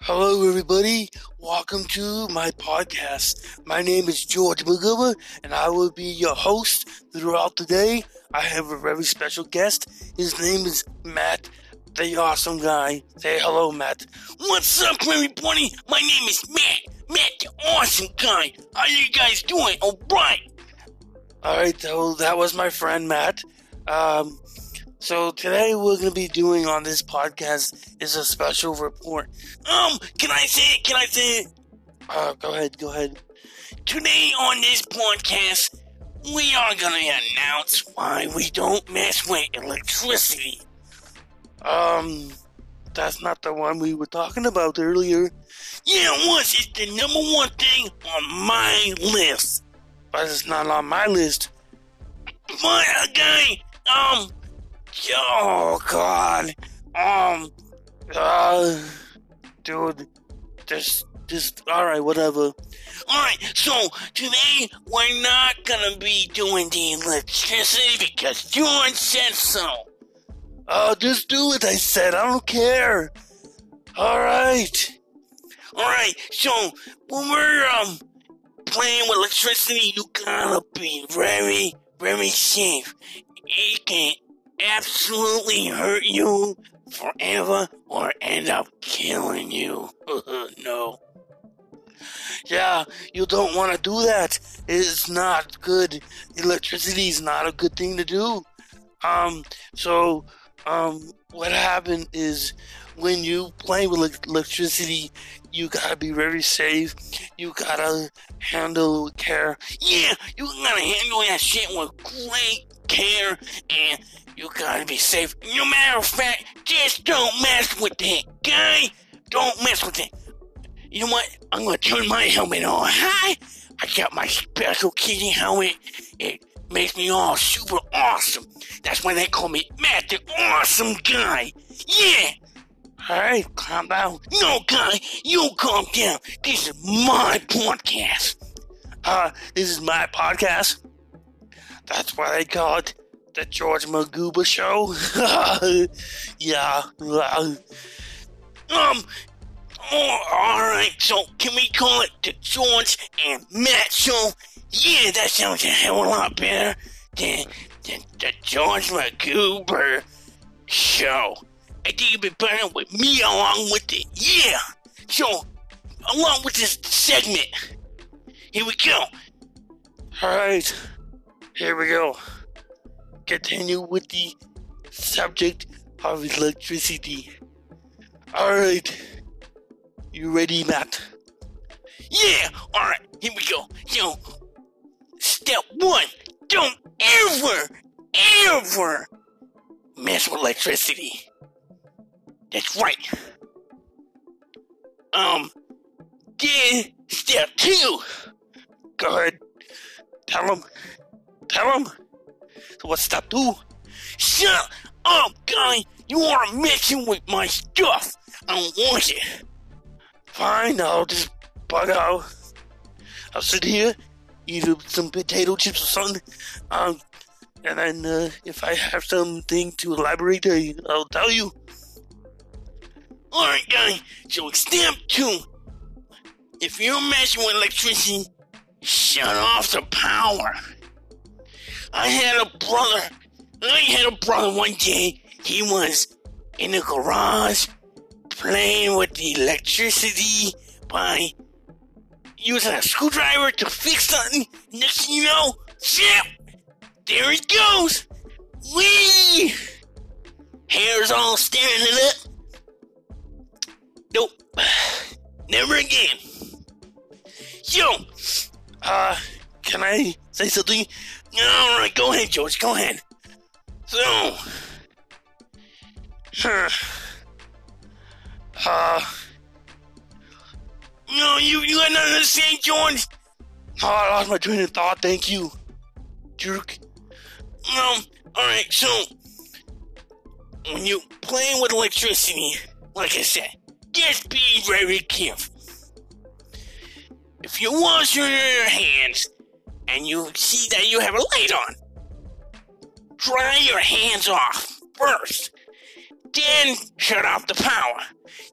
Hello, everybody. Welcome to my podcast. My name is George McGilver, and I will be your host throughout the day. I have a very special guest. His name is Matt, the awesome guy. Say hello, Matt. What's up, everybody? My name is Matt. Matt, the awesome guy. How are you guys doing? All right. All right, so that was my friend Matt. Um, so today we're to be doing on this podcast is a special report. Um, can I say it? Can I say it? Uh, go ahead, go ahead. Today on this podcast, we are gonna announce why we don't mess with electricity. Um, that's not the one we were talking about earlier. Yeah, it was. It's the number one thing on my list. But it's not on my list. But, uh, guy, um, oh, God. Um, uh, dude, just, just, alright, whatever. Alright, so today we're not gonna be doing the electricity because George said so. Uh, just do it, I said. I don't care. Alright. Alright, so when we're, um, playing with electricity, you gotta be very, very safe. It can absolutely hurt you forever or end up killing you. no. Yeah, you don't want to do that. It's not good. Electricity is not a good thing to do. Um, so, um, what happened is when you play with electricity, you gotta be very safe. You gotta handle care. Yeah, you gotta handle that shit with great care, and you gotta be safe. No matter of fact, just don't mess with it, guy. Don't mess with it. You know what? I'm gonna turn my helmet on. Hi! I got my special kitty helmet. It makes me all super awesome. That's why they call me Matt the Awesome Guy. Yeah! Alright, calm down. No, guy, you calm down. This is my podcast. Uh, this is my podcast. That's why they call it the George Maguba Show. yeah. Um. Oh, all right. So, can we call it the George and Matt Show? Yeah, that sounds a hell of a lot better than, than the George Maguber Show. I think it'd be better with me along with it. Yeah. So, along with this segment, here we go. All right. Here we go. Continue with the subject of electricity. All right. You ready, Matt? Yeah. All right. Here we go. So, step one: don't ever, ever mess with electricity. That's right. Um, then step two. Go ahead. Tell him. Tell him. So what's step two? Shut up, guy. You are messing with my stuff. I don't want it. Fine, I'll just bug out. I'll sit here, eat some potato chips or something. Um, and then uh, if I have something to elaborate, I'll tell you. Alright, guy. So step two. If you're messing with electricity, shut off the power. I had a brother. I had a brother one day. He was in the garage playing with the electricity by using a screwdriver to fix something. Next thing you know, zip! There it goes! Whee! Hair's all standing up. Nope. Never again. Yo! Uh, can I say something? Alright, go ahead, George, go ahead. So. Huh. Uh. No, you, you got nothing to say, George? Oh, I lost my train of thought, thank you. Jerk. Um, alright, so. When you playing with electricity, like I said, just be very careful. If you wash your hands and you see that you have a light on, dry your hands off first. then shut off the power.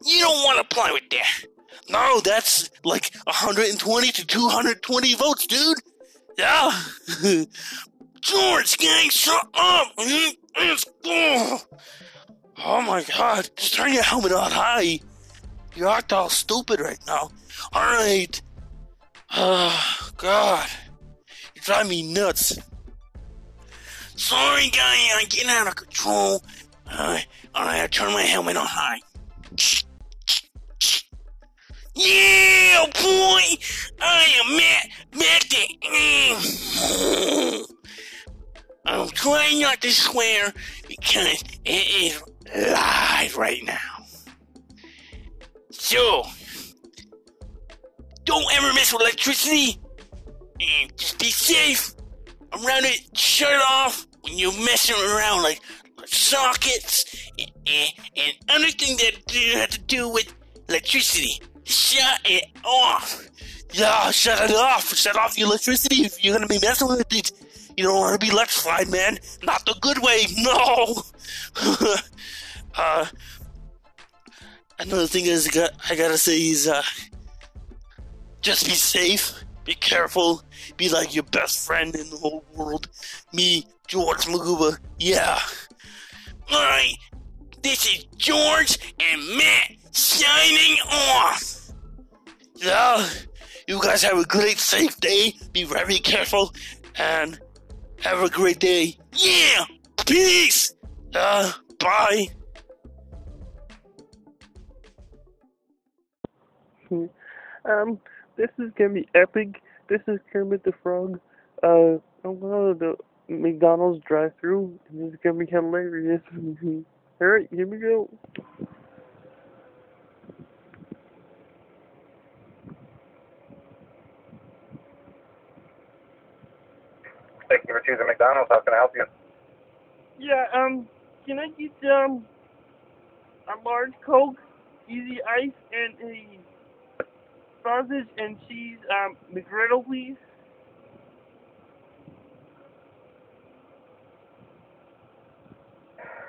You don't want to play with that. No, that's like 120 to 220 volts, dude. Yeah. George, gang, shut up. Let's go. Oh my god, just turn your helmet on high. You act all stupid right now. Alright. Oh, God. Drive me nuts. Sorry, guy, I'm getting out of control. Uh, Alright, I turn my helmet on high. Yeah, boy! I am Matt, Matt the... I'm trying not to swear because it is live right now. So, don't ever mess with electricity. And just be safe around it. Shut it off when you're messing around like, sockets and, and, other that do have to do with electricity. Shut it off. Yeah, shut it off. Shut off the electricity if you're gonna be messing with it. You don't want to be electrified, man. Not the good way. No. uh, another thing is, I gotta say is, uh, just be safe, be careful, be like your best friend in the whole world. Me, George Maguba. Yeah. Alright, this is George and Matt signing off. Yeah, you guys have a great, safe day. Be very careful and have a great day. Yeah, peace. Uh, bye. um, this is gonna be epic. This is Kermit the Frog. Uh, I'm going to the McDonald's drive-through, this is gonna be hilarious. All right, here we go. Thank you for choosing McDonald's. How can I help you? Yeah, um, can I get um a large Coke, easy ice, and a sausage and cheese um McGriddle, please?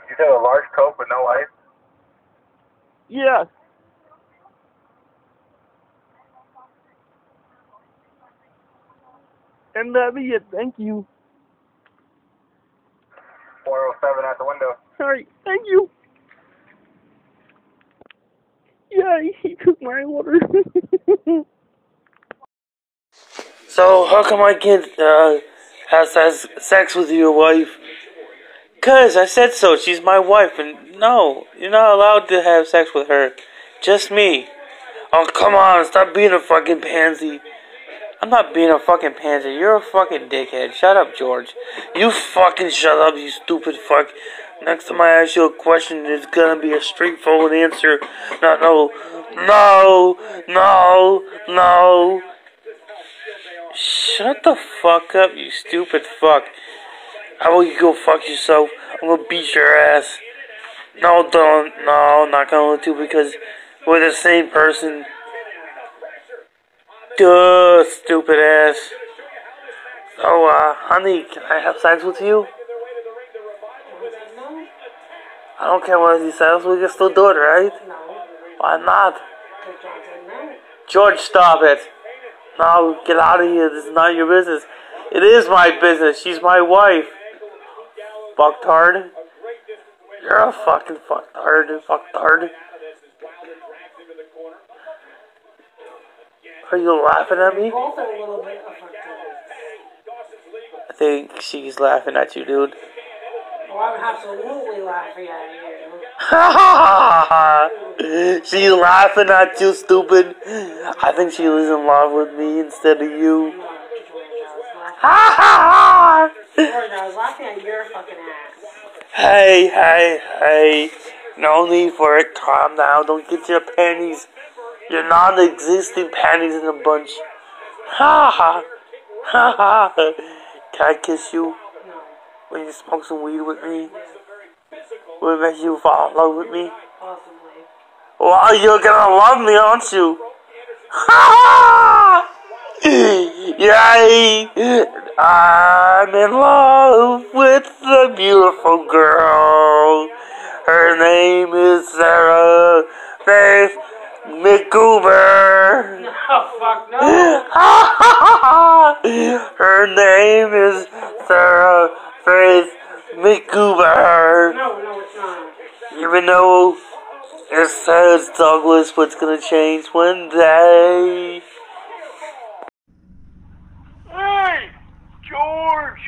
You said a large Coke with no ice? Yeah. And that'll be it. Thank you. 407 at the window. Alright, thank you. Yeah, he took my water. So how come I can't uh, have sex- with your wife? Cause I said so. She's my wife, and no, you're not allowed to have sex with her. Just me. Oh come on, stop being a fucking pansy. I'm not being a fucking pansy. You're a fucking dickhead. Shut up, George. You fucking shut up, you stupid fuck. Next time I ask you a question, it's gonna be a straightforward answer. Not no, no, no, no. Shut the fuck up, you stupid fuck. How about you go fuck yourself? I'm gonna beat your ass. No, don't. No, I'm not to do because we're the same person. Duh, stupid ass. Oh, uh, honey, can I have sex with you? I don't care what he says, we can still do it, right? Why not? George, stop it. No, get out of here. This is not your business. It is my business. She's my wife. Fucktard. You're a fucking fucktard. Fucktard. Are you laughing at me? Both are a little bit affected. I think she's laughing at you, dude. Oh, I'm she's laughing at you, stupid. I think she was in love with me instead of you. No, I was. Hey, hey, hey. No need for it. Calm down. Don't get your panties, your non existing panties in a bunch. Ha ha. Ha ha. Can I kiss you No. you smoke some weed with me? Will it make you fall in love with me? Well, you're gonna love me, aren't you? Ha ha! Yay! I'm in love with the beautiful girl. Her name is Sarah Faith McGoober. Oh, fuck no. Her name is Sarah Faith McGoober. No, no, it's not. Even though it says Douglas, what's gonna change one day? Hey, George!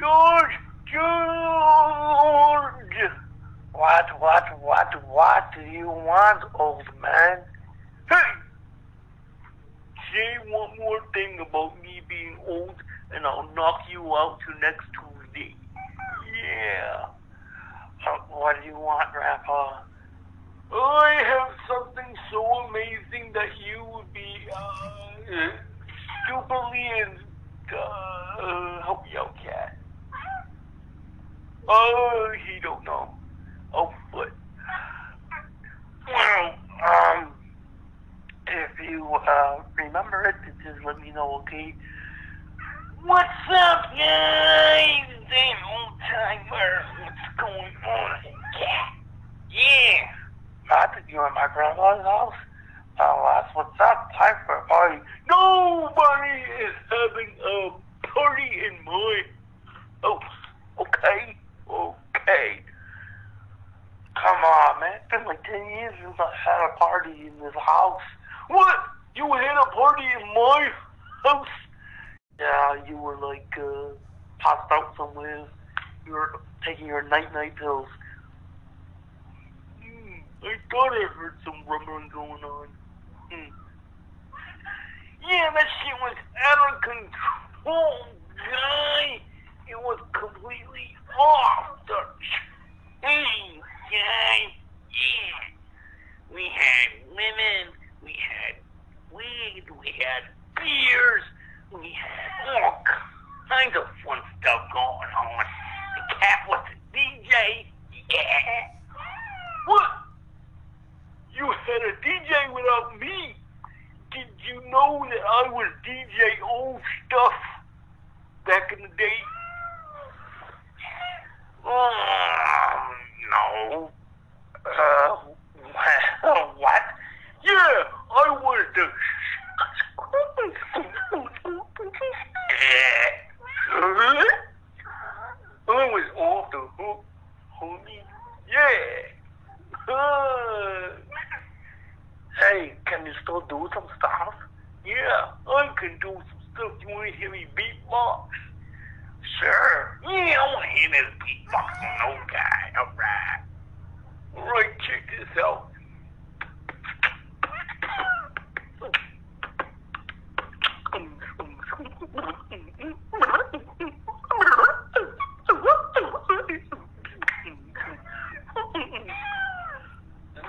George! George! What, what, what, what do you want, old man? Hey! Say one more thing about me being old, and I'll knock you out to next Tuesday. Yeah. What do you want, Grandpa? I have something so amazing that you would be uh, stupidly and uh, help me out, cat. Oh, he don't know. Oh, what? Well, um, if you, uh, remember it, just let me know, okay? What's up, guys? Damn old timer. What's going on, cat? Yeah. Not that you're at my grandma's house. That's what's up. Time for a party. Nobody is having a party in my. Oh, okay, okay. Come on, man. It's been like 10 years since I had a party in this house. What? You had a party in my house? Yeah, you were like, uh, passed out somewhere. You're taking your night-night pills. Hmm, I thought I heard some rumbling going on. Hmm. Yeah, that shit was out of control, guy. It was completely off the chain, guy. Yeah. We had women, we had weed, we had beers, we had all kinds of fun stuff going on. The cat was the DJ. Yeah. What? You had a DJ without me? Did you know that I was DJ old stuff back in the day? Um, no. Uh, what? Yeah, I was the. I was off the hook, homie. Yeah. Uh, Hey, can you still do some stuff? Yeah, I can do some stuff. You want to hear me beatbox? Sure. Yeah, I want to hear this beatbox no guy. All right. All right, check this out.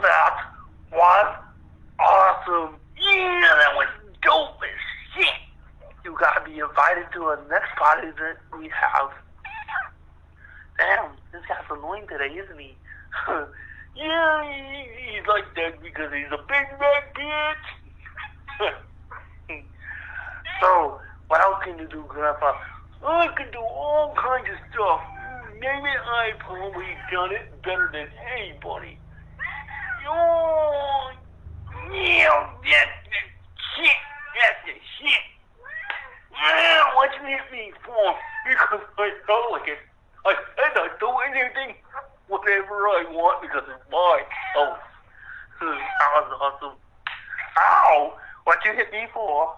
That was awesome. Yeah, that was dope as shit. You gotta be invited to next that we have. Damn, this guy's annoying today, isn't he? Yeah, he, he's like that because he's a big bad bitch. so, what else can you do, Grandpa? I can do all kinds of stuff. It, I've probably done it better than anybody. Oh, yeah, that's the shit. That's the shit. Well, what you hit me for? Because I like it. I cannot do anything, whatever I want, because it's mine. Oh, hmm, That was awesome. Ow! What you hit me for?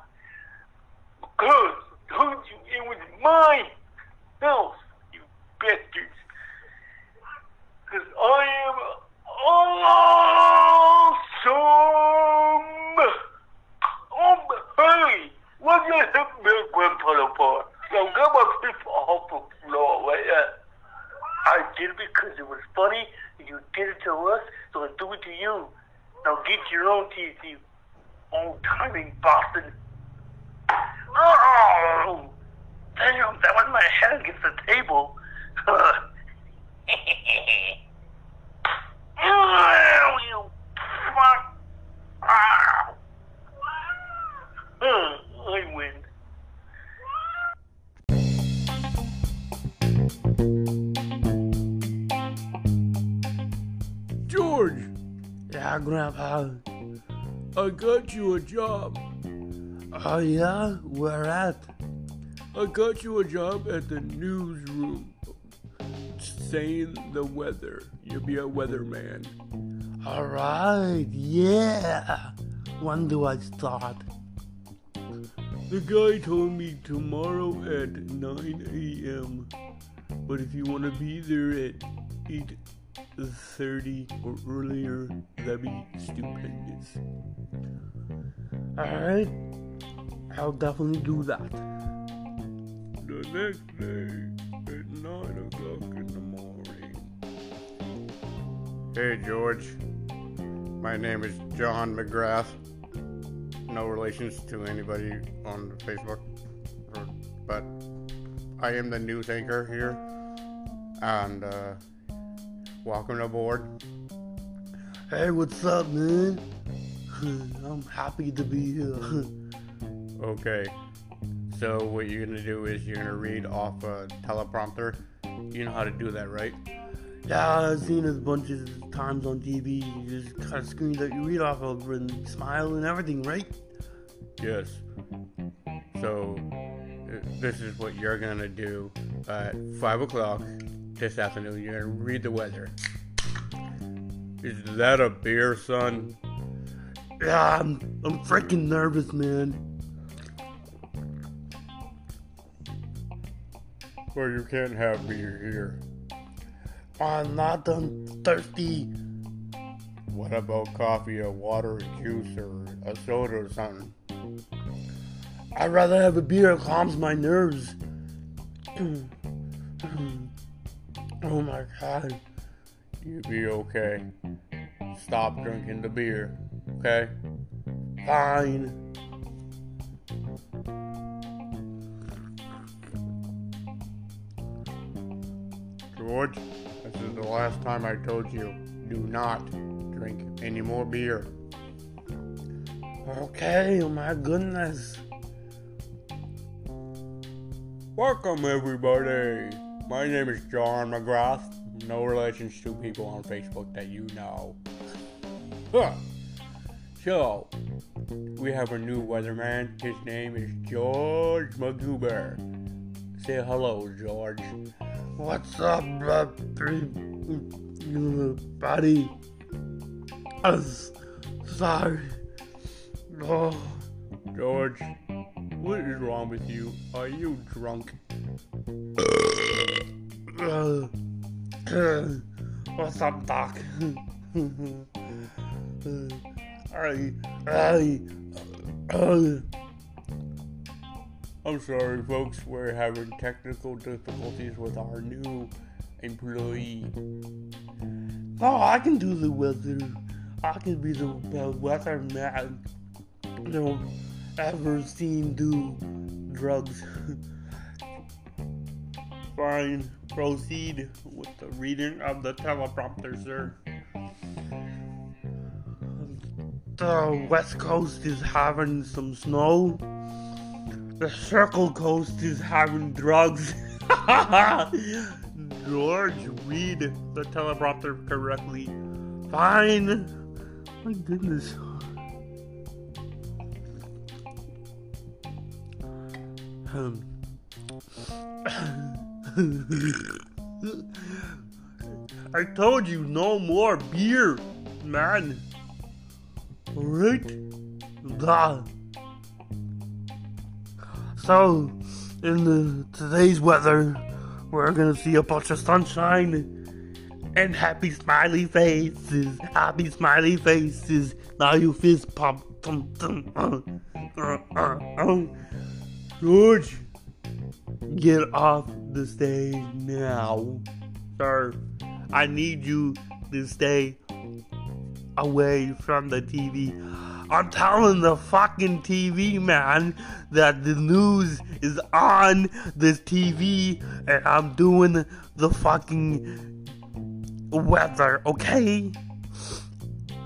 good. Good, you, it was my house, you bastards. Because I am awesome. Oh, hey, what you hit me, Grandpa for? Now get my feet off the floor right. I did it because it was funny, you did it to us, so I do it to you. Now get your own teeth, you old-timing bastard. Oh! Damn, that was my head against the table. you fuck. Ow. I win. George Yeah, Grandpa. I got you a job. Oh, yeah? Where at? I got you a job at the newsroom. Saying the weather. You'll be a weatherman. All right, yeah. When do I start? The guy told me tomorrow at 9 a.m. But if you want to be there at 8.30 or earlier, that'd be stupendous. All right, I'll definitely do that. The next day at 9 o'clock in the morning. Hey, George. My name is John McGrath. No relations to anybody on Facebook, but I am the news anchor here, and uh, welcome aboard. Hey, what's up, man? I'm happy to be here. Okay, so what you're gonna do is you're gonna read off a teleprompter. You know how to do that, right? Yeah, I've seen this a bunch of times on TV. You just cut a screen that you read off of and smile and everything, right? Yes. So, uh, this is what you're gonna do at 5 o'clock this afternoon. You're gonna read the weather. Is that a beer, son? Yeah, I'm, I'm freaking nervous, man. Well, you can't have beer here. I'm not done thirsty. What about coffee or water or juice or a soda or something? I'd rather have a beer that calms my nerves. oh my god. You'll be okay. Stop drinking the beer, okay? Fine. George, is the last time I told you do not drink any more beer. Okay, oh my goodness. Welcome, everybody. My name is John McGrath. No relations to people on Facebook that you know. Huh. So, we have a new weatherman. His name is George McGuber. Say hello, George. What's up, buddy? I'm sorry. Oh, George, what is wrong with you? Are you drunk? uh, what's up, Doc? I, I, uh, I'm sorry, folks. We're having technical difficulties with our new employee. oh, I can do the weather. I can be the weatherman. No, ever seen do drugs. Fine, proceed with the reading of the teleprompter, sir. The west coast is having some snow. The circle coast is having drugs. George, read the teleprompter correctly. Fine. My goodness. Um. I told you no more beer, man. Alright? Da. So, in the, today's weather, we're gonna see a bunch of sunshine and happy smiley faces. Happy smiley faces. Now you fist pump. Tum, tum, uh, uh, uh, uh. George, get off the stage now. Sir, I need you to stay away from the TV. I'm telling the fucking TV man that the news is on this TV and I'm doing the fucking weather, okay?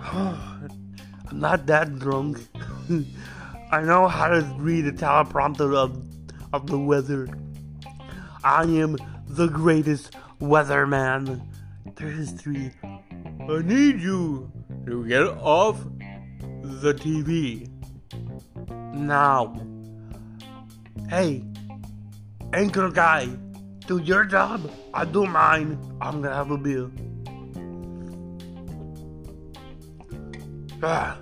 I'm not that drunk. I know how to read a teleprompter of, of the weather. I am the greatest weatherman there is three. I need you to get off the TV. Now. Hey, anchor guy, do your job. I do mine. I'm gonna have a beer. Ah,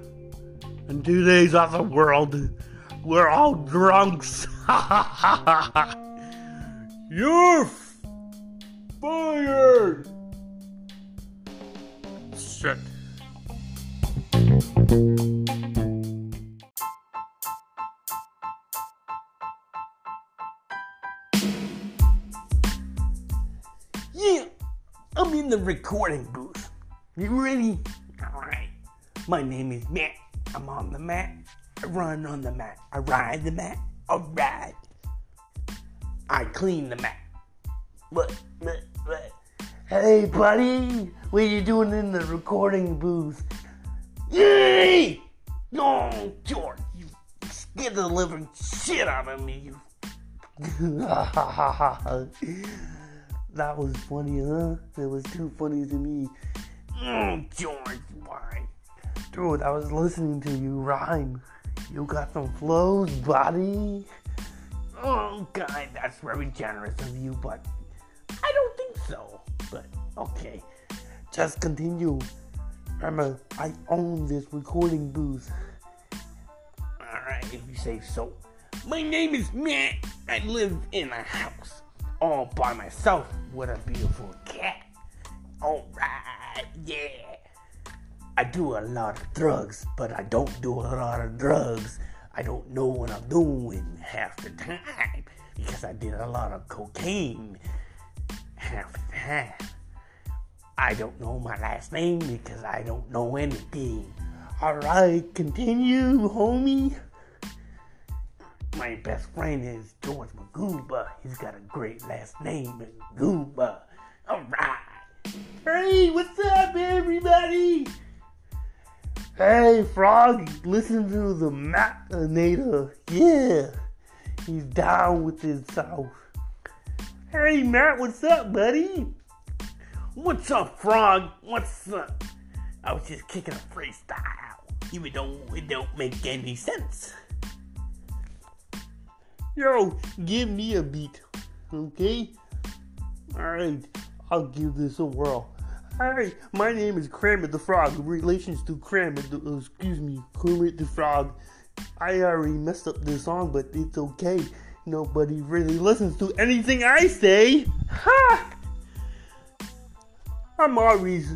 in two days of the world, we're all drunks. You're fired. Shit. The recording booth. You ready? Alright. My name is Matt. I'm on the mat. I run on the mat. I ride the mat. Alright. I clean the mat. What? What? What? Hey, buddy. What are you doing in the recording booth? Yay! Oh, George, you scared the living shit out of me. You that was funny, huh? It was too funny to me. Oh, George, why? Dude, I was listening to you rhyme. You got some flows, buddy. Oh, God, that's very generous of you, but I don't think so. But okay. Just continue. Remember, I own this recording booth. Alright, if you say so. My name is Matt. I live in a house all by myself with a beautiful cat. Alright, yeah. I do a lot of drugs, but I don't do a lot of drugs. I don't know what I'm doing half the time because I did a lot of cocaine half the time. I don't know my last name because I don't know anything. Alright, continue, homie. My best friend is George Magooba. He's got a great last name, Magooba. Alright. Hey, what's up, everybody? Hey, Frog, listen to the Matinator. Yeah, he's down with his south. Hey, Matt, what's up, buddy? What's up, Frog? What's up? I was just kicking a freestyle, even though it don't make any sense. Yo, give me a beat, okay? Alright, I'll give this a whirl. Hi, my name is Kermit the Frog. Relations to Kermit, the, uh, excuse me, Kermit the Frog. I already messed up this song, but it's okay. Nobody really listens to anything I say. Ha! I'm always,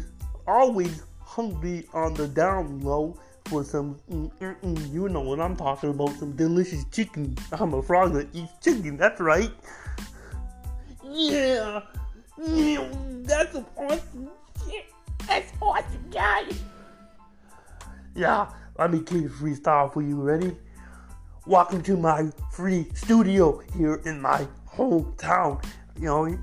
always hungry on the down low for some, mm, mm, mm, you know what I'm talking about, some delicious chicken. I'm a frog that eats chicken, that's right. Yeah, yeah, that's awesome. That's awesome, guy. Yeah, let me keep freestyle for you. Ready? Welcome to my free studio here in my hometown. You know,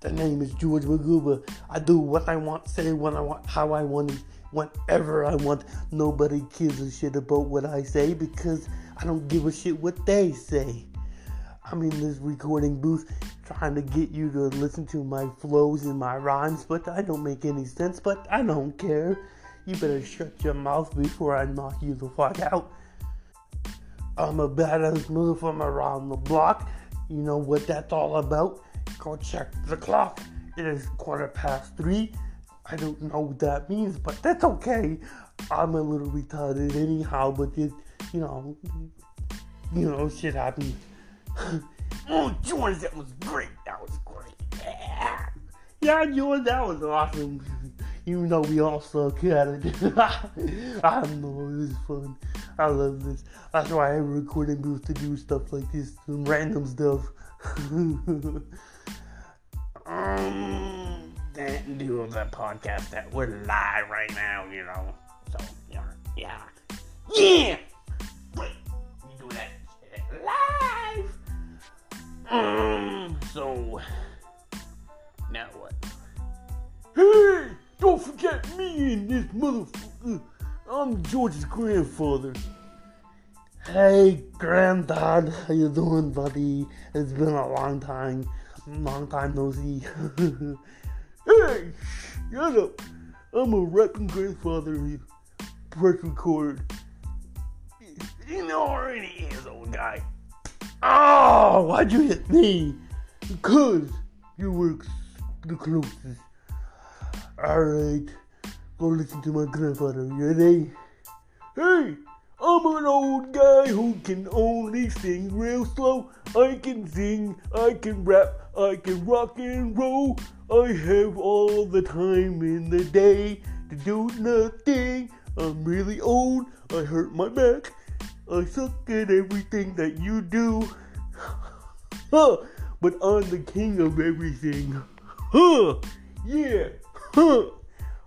the name is George Magooba. I do what I want, say what I want, how I want, whenever I want. Nobody gives a shit about what I say because I don't give a shit what they say. I'm in this recording booth trying to get you to listen to my flows and my rhymes, but I don't make any sense, but I don't care. You better shut your mouth before I knock you the fuck out. I'm a badass from around the block. You know what that's all about? Go check the clock. It is quarter past three. I don't know what that means, but that's okay. I'm a little retarded anyhow, but just, you know, you know, shit happens. Oh, George, that was great. That was great. Yeah. Yeah, George, that was awesome. Even though we all suck at it. I know, it was fun. I love this. That's why I have a recording booth to do stuff like this, some random stuff. Um, that do the podcast that we're live right now, you know. So, yeah. Yeah. Yeah! We do that live! Um, so, now what? Hey, don't forget me and this motherfucker. I'm George's grandfather. Hey, granddad, how you doing, buddy? It's been a long time, long time no see. hey, shut up. I'm a rapping grandfather. Press record. You know already is, old guy. Oh, why'd you hit me? Because you were the closest. Alright, go listen to my grandfather. You ready? Hey, I'm an old guy who can only sing real slow. I can sing, I can rap, I can rock and roll. I have all the time in the day to do nothing. I'm really old, I hurt my back. I suck at everything that you do. Huh, but I'm the king of everything. Huh, yeah, huh.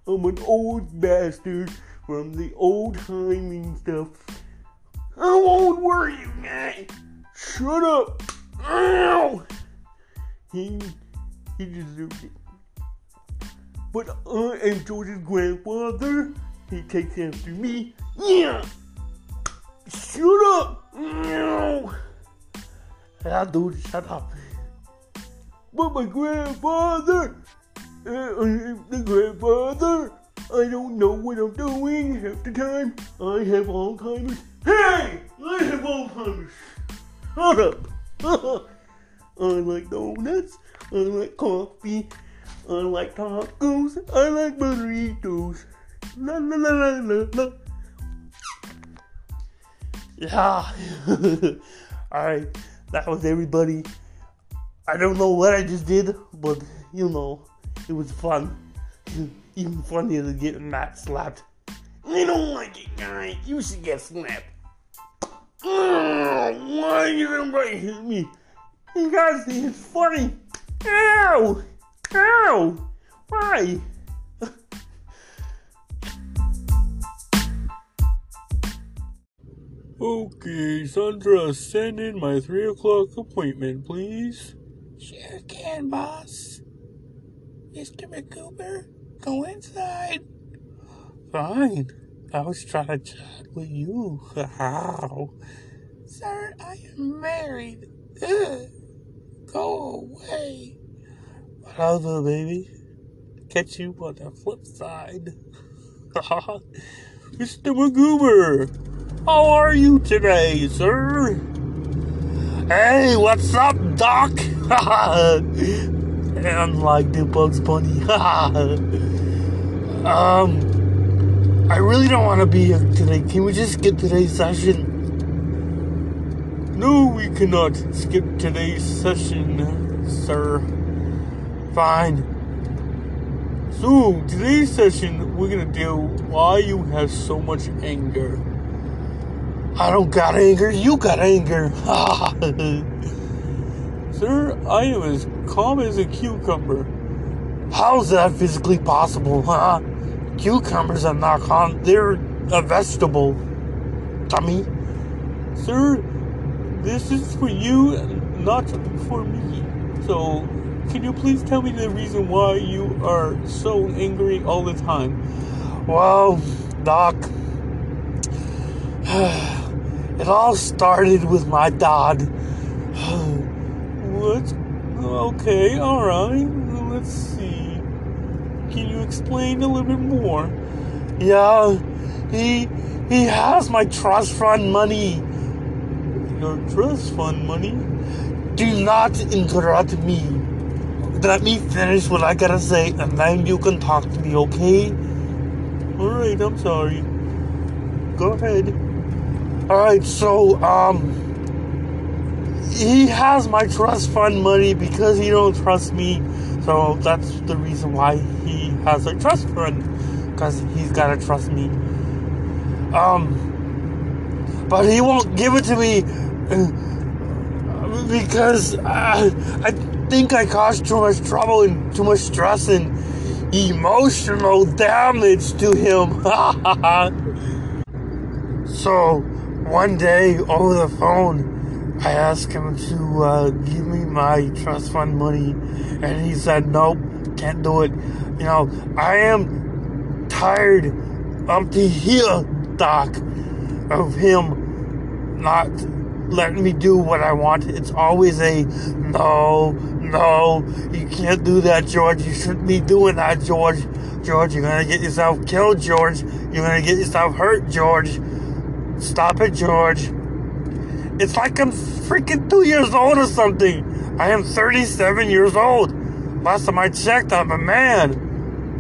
I'm an old bastard from the old timing stuff. How old were you, guy? Shut up! Ow! He, he deserved it. But I am George's grandfather. He takes after me. Yeah! Shut up! Ow! Yeah, dude, shut up. But my grandfather, uh, the grandfather. I don't know what I'm doing half the time. I have Alzheimer's. Hey! I have Alzheimer's. Shut up. I like donuts. I like coffee. I like tacos. I like burritos. La la la la la la. Yeah. Alright. That was everybody. I don't know what I just did, but you know, it was fun. Even funnier than getting Matt slapped. I don't like it, guy. You should get slapped. Oh, why did everybody hit me? You guys think it's funny? Ow! Ow! Why? Okay, Sandra, send in my 3 o'clock appointment, please. Sure can, boss. Mr. McCooper, go inside. Fine. I was trying to chat with you. How? Sir, I am married. Ugh. Go away. Whatever, baby. Catch you on the flip side. Mr. McGoober, how are you today, sir? Hey, what's up, Doc? and like the Bugs Bunny. um, I really don't want to be here today. Can we just skip today's session? No, we cannot skip today's session, sir. Fine. So, today's session, we're gonna deal why you have so much anger. I don't got anger, you got anger. Sir, I am as calm as a cucumber. How's that physically possible, huh? Cucumbers are not calm, they're a vegetable. Dummy. Sir, this is for you, not for me. So, can you please tell me the reason why you are so angry all the time? Well, Doc, it all started with my dad. What? Okay, alright. Let's see. Can you explain a little bit more? Yeah, he he has my trust fund money. Your trust fund money? Do not interrupt me. Let me finish what I gotta say, and then you can talk to me, okay? Alright, I'm sorry. Go ahead. Alright, so, um, he has my trust fund money because he don't trust me. So that's the reason why he has a trust fund, because he's gotta trust me. Um, but he won't give it to me because uh, I think I caused too much trouble and too much stress and emotional damage to him. so one day over the phone, I asked him to uh, give me my trust fund money, and he said, Nope, can't do it. You know, I am tired up to here, Doc, of him not letting me do what I want. It's always a no, No, you can't do that, George. You shouldn't be doing that, George. George, you're gonna get yourself killed, George. You're gonna get yourself hurt, George. Stop it, George. It's like I'm freaking two years old or something. I am 37 years old. Last time I checked, I'm a man.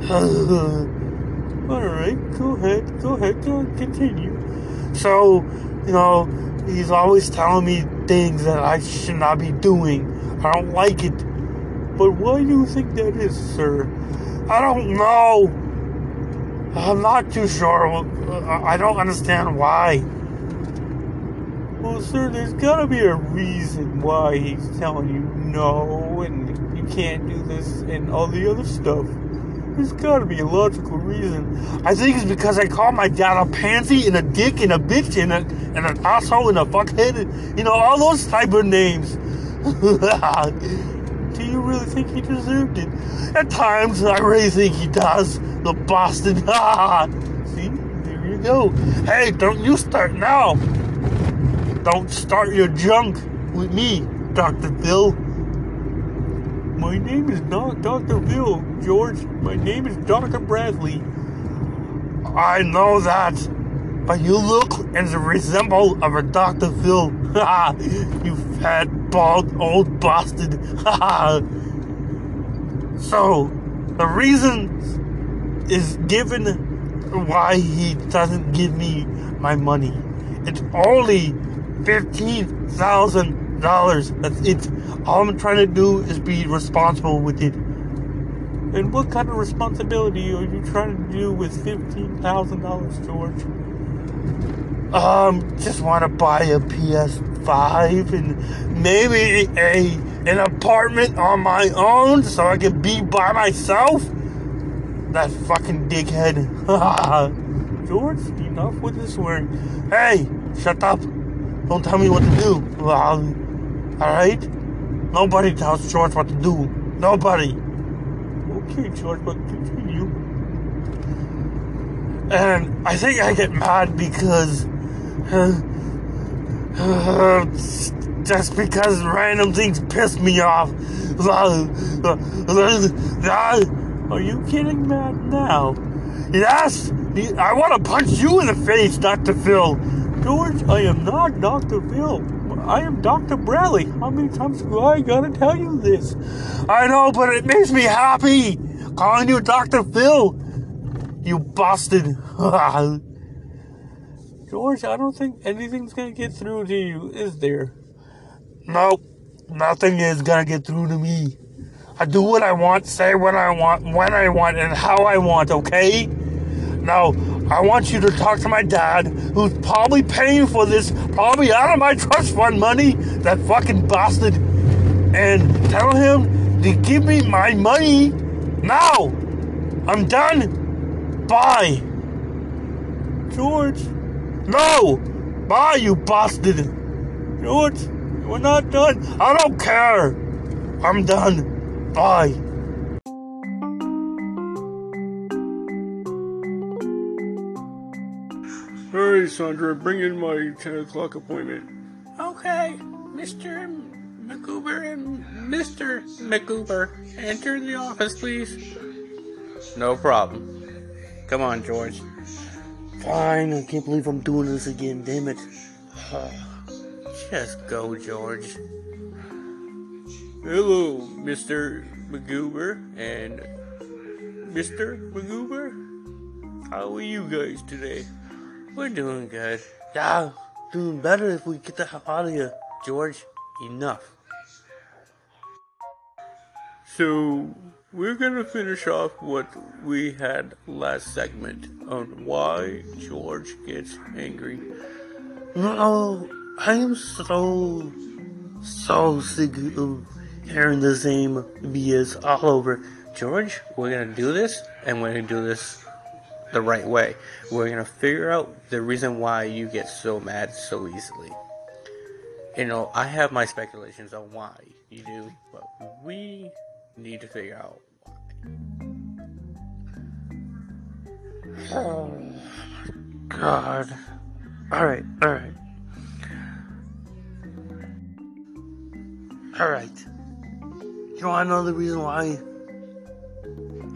Alright, go ahead, go ahead, go continue. So, you know, he's always telling me things that I should not be doing. I don't like it. But why do you think that is, sir? I don't know. I'm not too sure. I don't understand why. Well, sir, there's gotta be a reason why he's telling you no and you can't do this and all the other stuff. There's gotta be a logical reason. I think it's because I called my dad a pansy and a dick and a bitch and, a, and an asshole and a fuckhead and, you know, all those type of names. Do you really think he deserved it? At times, I really think he does. The bastard. See? There you go. Hey, don't you start now. Don't start your junk with me, Dr. Phil. My name is not Dr. Phil, George. My name is Dr. Bradley. I know that. But you look and resemble of a Dr. Phil. you fat, bald, old bastard. so, the reason is given why he doesn't give me my money. It's only fifteen thousand dollars. That's it. All I'm trying to do is be responsible with it. And what kind of responsibility are you trying to do with fifteen thousand dollars, George? Um, just want to buy a PS5 and maybe a an apartment on my own so I can be by myself. That fucking dickhead. George, enough with the swearing. Hey, shut up. Don't tell me what to do. Alright? Nobody tells George what to do. Nobody. Okay, George, but continue. And I think I get mad because. Uh, uh, just because random things piss me off. Are you getting mad now? Yes! I want to punch you in the face, Dr. Phil. George, I am not Dr. Phil. I am Dr. Bradley. How many times do I gotta tell you this? I know, but it makes me happy calling you Dr. Phil. You bastard. George, I don't think anything's gonna get through to you, is there? Nope. Nothing is gonna get through to me. I do what I want, say what I want, when I want, and how I want, okay? Now, I want you to talk to my dad, who's probably paying for this, probably out of my trust fund money, that fucking bastard, and tell him to give me my money now. I'm done. Bye. George. No. Bye, you bastard. George, we're not done. I don't care. I'm done. Bye. Alright, Sandra, bring in my 10 o'clock appointment. Okay, Mr. McGoober and Mr. McGoober, enter the office, please. No problem. Come on, George. Fine, I can't believe I'm doing this again, damn it. Just go, George. Hello, Mr. McGoober and Mr. McGoober. How are you guys today? We're doing good. Yeah, doing better if we get the hell out of here. George, enough. So, we're gonna finish off what we had last segment on why George gets angry. No, I am so, so sick of hearing the same BS all over. George, we're gonna do this, and we're gonna do this the right way. We're gonna figure out the reason why you get so mad so easily. You know, I have my speculations on why you do, but we need to figure out why. Oh, God. Alright, alright. Alright. You want to know the reason why?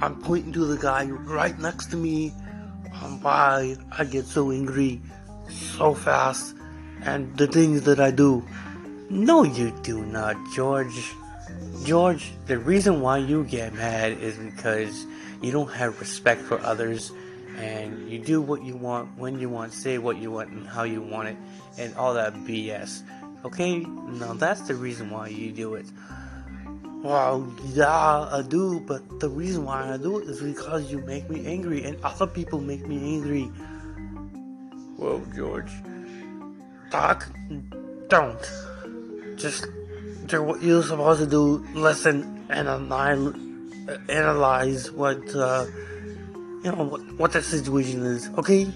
I'm pointing to the guy right next to me why I get so angry so fast and the things that I do. No, you do not, George. George, the reason why you get mad is because you don't have respect for others and you do what you want when you want, say what you want and how you want it, and all that BS. Okay? Now that's the reason why you do it. Well, yeah, I do, but the reason why I do it is because you make me angry and other people make me angry. Well, George, Talk, don't. Just do what you're supposed to do. Listen and analyze, analyze what, uh, you know, what, what the situation is, okay?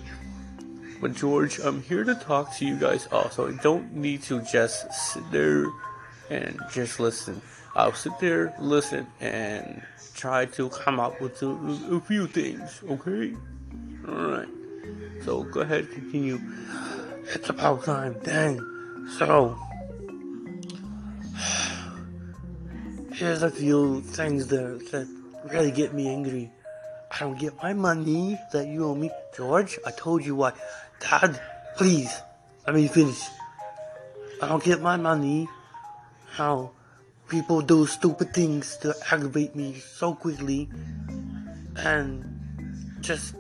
but George, I'm here to talk to you guys also. I don't need to just sit there and just listen. I'll sit there, listen, and try to come up with a, a few things, okay? Alright. So go ahead, continue. It's about time, dang. So, here's a few things that, that really get me angry. I don't get my money that you owe me. George, I told you why. Dad, please, let me finish. I don't get my money. How people do stupid things to aggravate me so quickly. And just,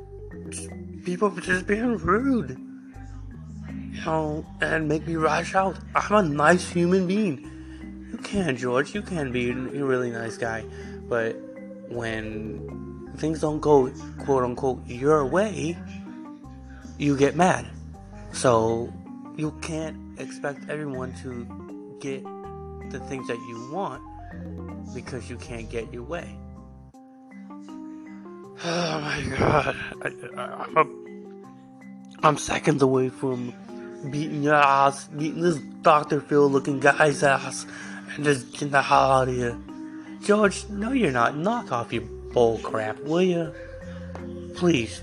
just people just being rude. You know, and make me rush out. I'm a nice human being. You can, George. You can be a really nice guy. But when things don't go, quote unquote, your way, you get mad. So you can't expect everyone to get the things that you want because you can't get your way. Oh my god. I, I, I'm, a, I'm seconds away from beating your ass, beating this Dr. Phil looking guy's ass, and just getting the hell out of here. George, no, you're not. Knock off your bull crap, will you? Please,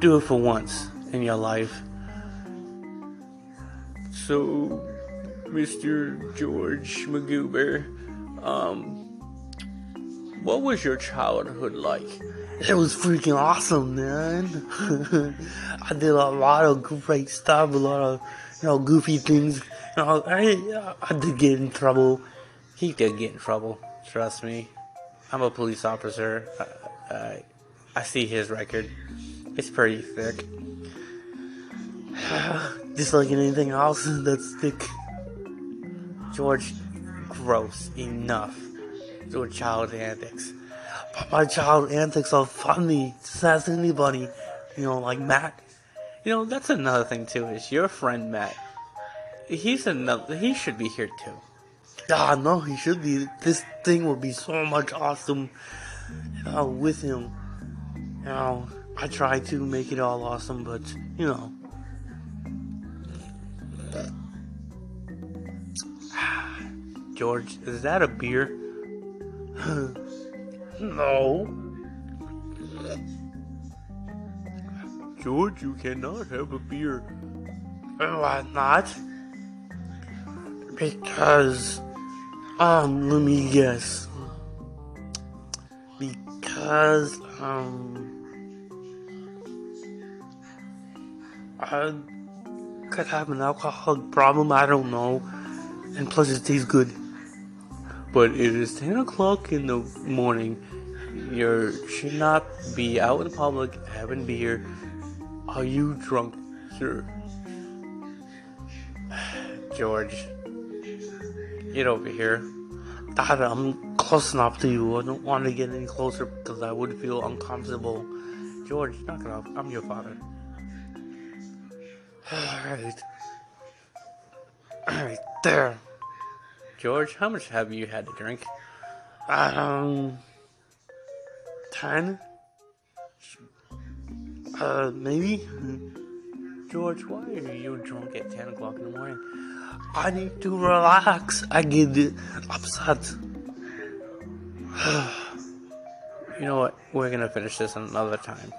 do it for once in your life. So, Mr. George McGoober, um, what was your childhood like? It was freaking awesome, man. I did a lot of great stuff, a lot of, you know, goofy things. You know, I, I did get in trouble. He did get in trouble. Trust me. I'm a police officer. I, I, I see his record. It's pretty thick. Just like anything else that's thick. George, gross. Enough. Your child antics. But my child antics are funny. Just ask anybody. You know, like Matt. You know, that's another thing too, is your friend Matt. He's another he should be here too. Yeah, no, he should be. This thing would be so much awesome, with him. You know, I try to make it all awesome, but you know. George, is that a beer? no. George, you cannot have a beer. Why not? Because, um, let me guess. Because, um, I could have an alcoholic problem, I don't know. And plus, it tastes good. But it is 10 o'clock in the morning. You should not be out in public having beer. Are you drunk, sir? George, get over here. Dad, I'm close enough to you. I don't want to get any closer because I would feel uncomfortable. George, knock it off. I'm your father. Alright. Alright, there. George, how much have you had to drink? Um, ten. Uh, maybe. George, why are you drunk at 10 o'clock in the morning? I need to relax. I get upset. You know what? We're gonna finish this another time.